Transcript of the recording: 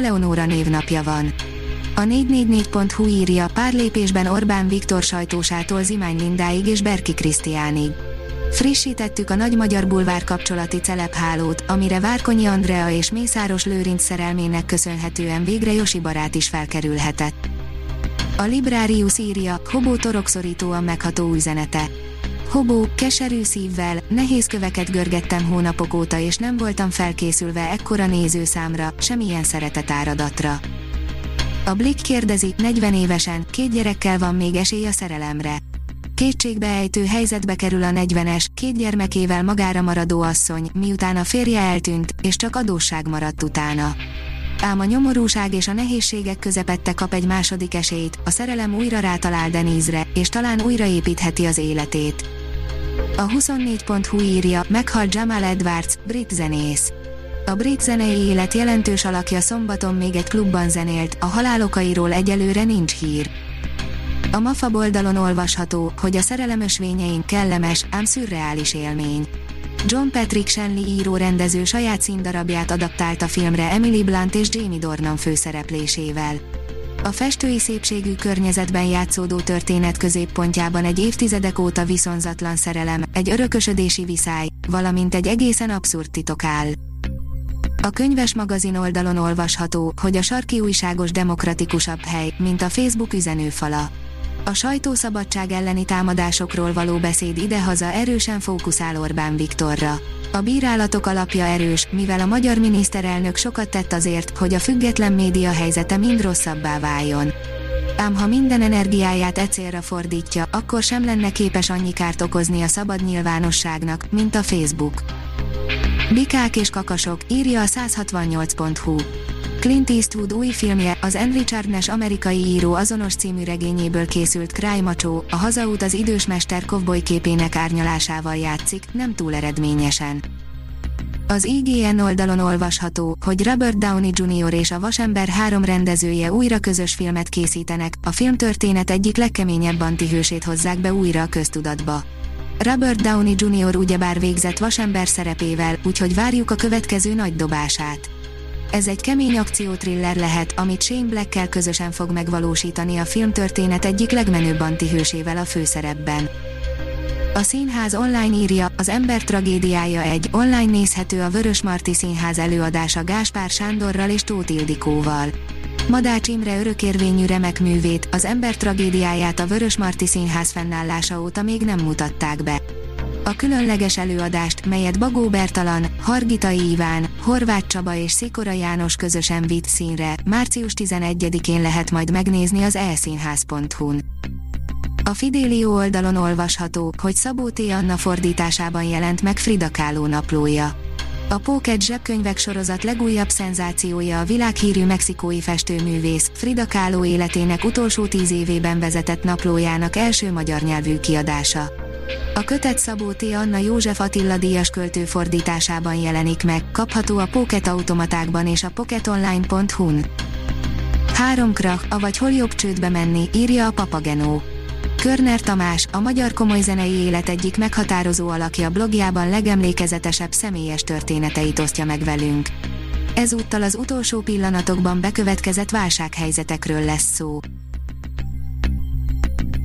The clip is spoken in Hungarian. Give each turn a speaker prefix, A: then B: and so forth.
A: Eleonóra névnapja van. A 444.hu írja pár lépésben Orbán Viktor sajtósától Zimány Lindáig és Berki Krisztiánig. Frissítettük a Nagy Magyar Bulvár kapcsolati celephálót, amire Várkonyi Andrea és Mészáros Lőrinc szerelmének köszönhetően végre Josi barát is felkerülhetett. A Librarius írja, Hobó torokszorítóan megható üzenete. Hobó, keserű szívvel, nehéz köveket görgettem hónapok óta és nem voltam felkészülve ekkora nézőszámra, semmilyen szeretetáradatra. A Blick kérdezi, 40 évesen, két gyerekkel van még esély a szerelemre. Kétségbeejtő helyzetbe kerül a 40-es, két gyermekével magára maradó asszony, miután a férje eltűnt, és csak adósság maradt utána. Ám a nyomorúság és a nehézségek közepette kap egy második esélyt, a szerelem újra rátalál Denizre, és talán újraépítheti az életét. A 24.hu írja, meghalt Jamal Edwards, brit zenész. A brit zenei élet jelentős alakja szombaton még egy klubban zenélt, a halálokairól egyelőre nincs hír. A MAFA oldalon olvasható, hogy a szerelem ösvényein kellemes, ám szürreális élmény. John Patrick Shanley író rendező saját színdarabját adaptált a filmre Emily Blunt és Jamie Dornan főszereplésével. A festői szépségű környezetben játszódó történet középpontjában egy évtizedek óta viszonzatlan szerelem, egy örökösödési viszály, valamint egy egészen abszurd titok áll. A könyves magazin oldalon olvasható, hogy a sarki újságos demokratikusabb hely, mint a Facebook üzenőfala. A sajtószabadság elleni támadásokról való beszéd idehaza erősen fókuszál Orbán Viktorra. A bírálatok alapja erős, mivel a magyar miniszterelnök sokat tett azért, hogy a független média helyzete mind rosszabbá váljon. Ám ha minden energiáját e célra fordítja, akkor sem lenne képes annyi kárt okozni a szabad nyilvánosságnak, mint a Facebook. Bikák és kakasok, írja a 168.hu. Clint Eastwood új filmje, az Anne Richard Nash amerikai író azonos című regényéből készült Cry Macho, a hazaút az idős mester kovboly képének árnyalásával játszik, nem túl eredményesen. Az IGN oldalon olvasható, hogy Robert Downey Jr. és a Vasember három rendezője újra közös filmet készítenek, a filmtörténet egyik legkeményebb antihősét hozzák be újra a köztudatba. Robert Downey Jr. ugyebár végzett Vasember szerepével, úgyhogy várjuk a következő nagy dobását. Ez egy kemény akciótriller lehet, amit Shane Blackkel közösen fog megvalósítani a filmtörténet egyik legmenőbb antihősével a főszerepben. A színház online írja, az ember tragédiája egy, online nézhető a Vörös Marti Színház előadása Gáspár Sándorral és Tóth Ildikóval. Madács Imre örökérvényű remek művét, az ember tragédiáját a Vörös Marti Színház fennállása óta még nem mutatták be. A különleges előadást, melyet Bagó Bertalan, Hargitai Iván, Horváth Csaba és Szikora János közösen vitt színre, március 11-én lehet majd megnézni az elszínház.hu-n. A Fidélió oldalon olvasható, hogy Szabó T. Anna fordításában jelent meg Frida Kahlo naplója. A Póket zsebkönyvek sorozat legújabb szenzációja a világhírű mexikói festőművész Frida Kahlo életének utolsó tíz évében vezetett naplójának első magyar nyelvű kiadása. A kötet Szabó T. Anna József Attila díjas költő fordításában jelenik meg, kapható a Pocket automatákban és a pocketonline.hu-n. Három krach, avagy hol jobb csődbe menni, írja a Papagenó. Körner Tamás, a magyar komoly zenei élet egyik meghatározó alakja blogjában legemlékezetesebb személyes történeteit osztja meg velünk. Ezúttal az utolsó pillanatokban bekövetkezett válsághelyzetekről lesz szó.